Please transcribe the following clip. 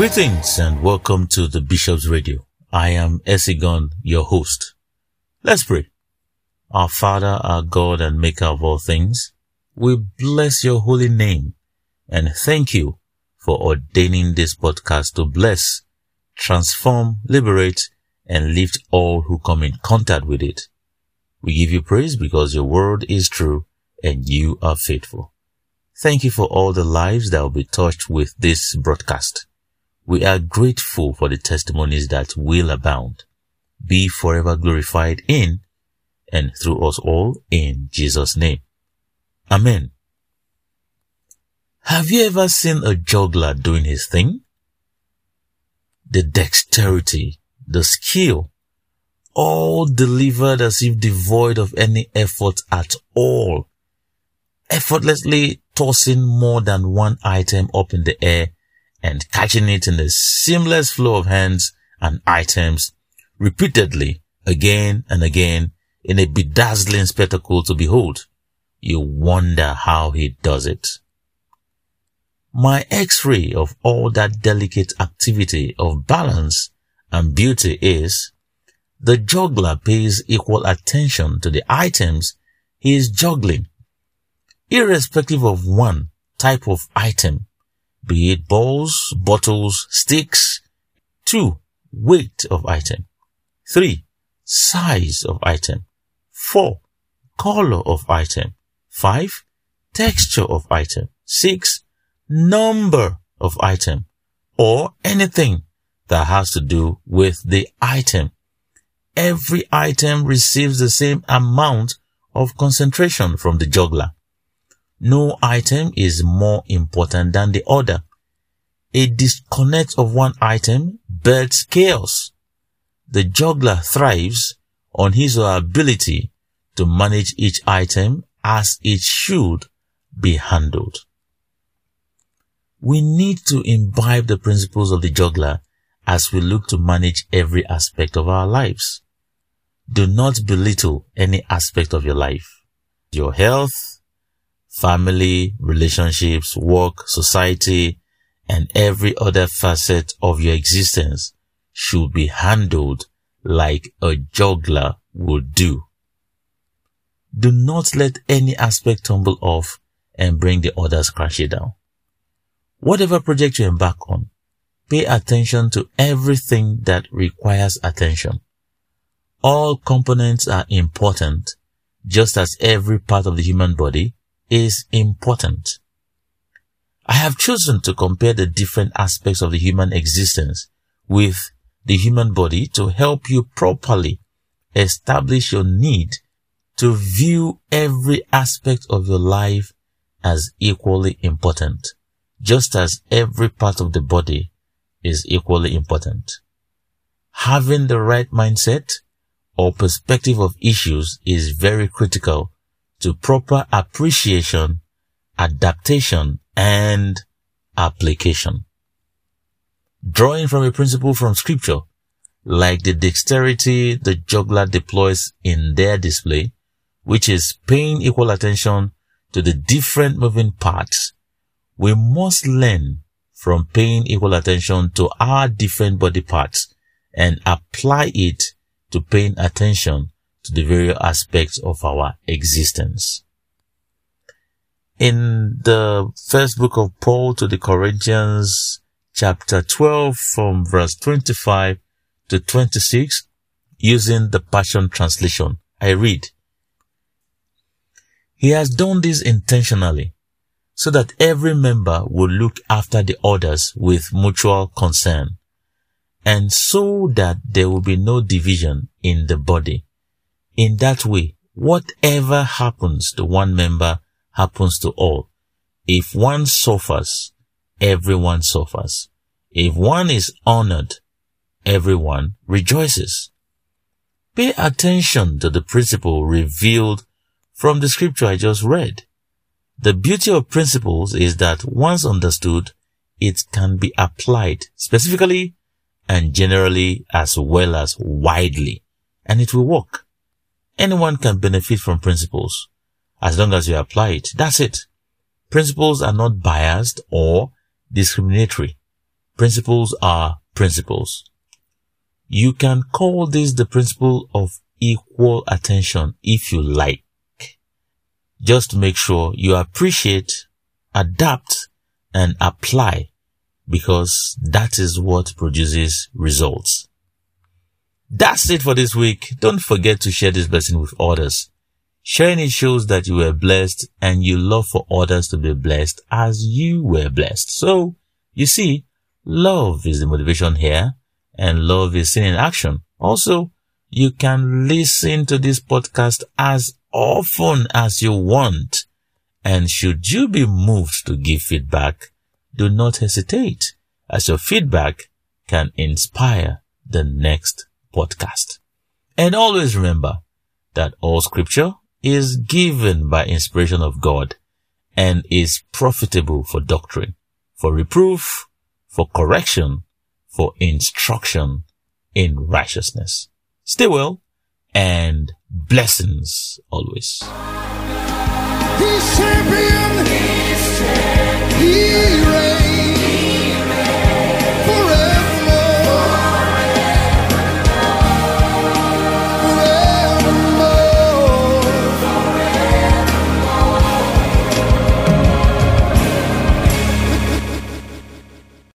Greetings and welcome to the Bishop's Radio. I am Esigon, your host. Let's pray. Our Father, our God and Maker of all things, we bless your holy name and thank you for ordaining this podcast to bless, transform, liberate, and lift all who come in contact with it. We give you praise because your word is true and you are faithful. Thank you for all the lives that will be touched with this broadcast. We are grateful for the testimonies that will abound. Be forever glorified in and through us all in Jesus' name. Amen. Have you ever seen a juggler doing his thing? The dexterity, the skill, all delivered as if devoid of any effort at all, effortlessly tossing more than one item up in the air and catching it in a seamless flow of hands and items repeatedly again and again in a bedazzling spectacle to behold. You wonder how he does it. My x-ray of all that delicate activity of balance and beauty is the juggler pays equal attention to the items he is juggling, irrespective of one type of item be it balls, bottles, sticks. Two, weight of item. Three, size of item. Four, color of item. Five, texture of item. Six, number of item or anything that has to do with the item. Every item receives the same amount of concentration from the juggler. No item is more important than the other. A disconnect of one item births chaos. The juggler thrives on his or her ability to manage each item as it should be handled. We need to imbibe the principles of the juggler as we look to manage every aspect of our lives. Do not belittle any aspect of your life. Your health, family, relationships, work, society, and every other facet of your existence should be handled like a juggler would do. Do not let any aspect tumble off and bring the others crashing down. Whatever project you embark on, pay attention to everything that requires attention. All components are important, just as every part of the human body is important. I have chosen to compare the different aspects of the human existence with the human body to help you properly establish your need to view every aspect of your life as equally important, just as every part of the body is equally important. Having the right mindset or perspective of issues is very critical to proper appreciation, adaptation, and application. Drawing from a principle from scripture, like the dexterity the juggler deploys in their display, which is paying equal attention to the different moving parts, we must learn from paying equal attention to our different body parts and apply it to paying attention to the various aspects of our existence. In the first book of Paul to the Corinthians, chapter 12 from verse 25 to 26, using the Passion Translation, I read, He has done this intentionally so that every member will look after the others with mutual concern and so that there will be no division in the body in that way, whatever happens to one member happens to all. If one suffers, everyone suffers. If one is honored, everyone rejoices. Pay attention to the principle revealed from the scripture I just read. The beauty of principles is that once understood, it can be applied specifically and generally as well as widely, and it will work. Anyone can benefit from principles as long as you apply it. That's it. Principles are not biased or discriminatory. Principles are principles. You can call this the principle of equal attention if you like. Just make sure you appreciate, adapt, and apply because that is what produces results. That's it for this week. Don't forget to share this blessing with others. Sharing it shows that you were blessed and you love for others to be blessed as you were blessed. So, you see, love is the motivation here and love is seen in action. Also, you can listen to this podcast as often as you want. And should you be moved to give feedback, do not hesitate as your feedback can inspire the next podcast. And always remember that all scripture is given by inspiration of God and is profitable for doctrine, for reproof, for correction, for instruction in righteousness. Stay well and blessings always. He's champion. He's champion. He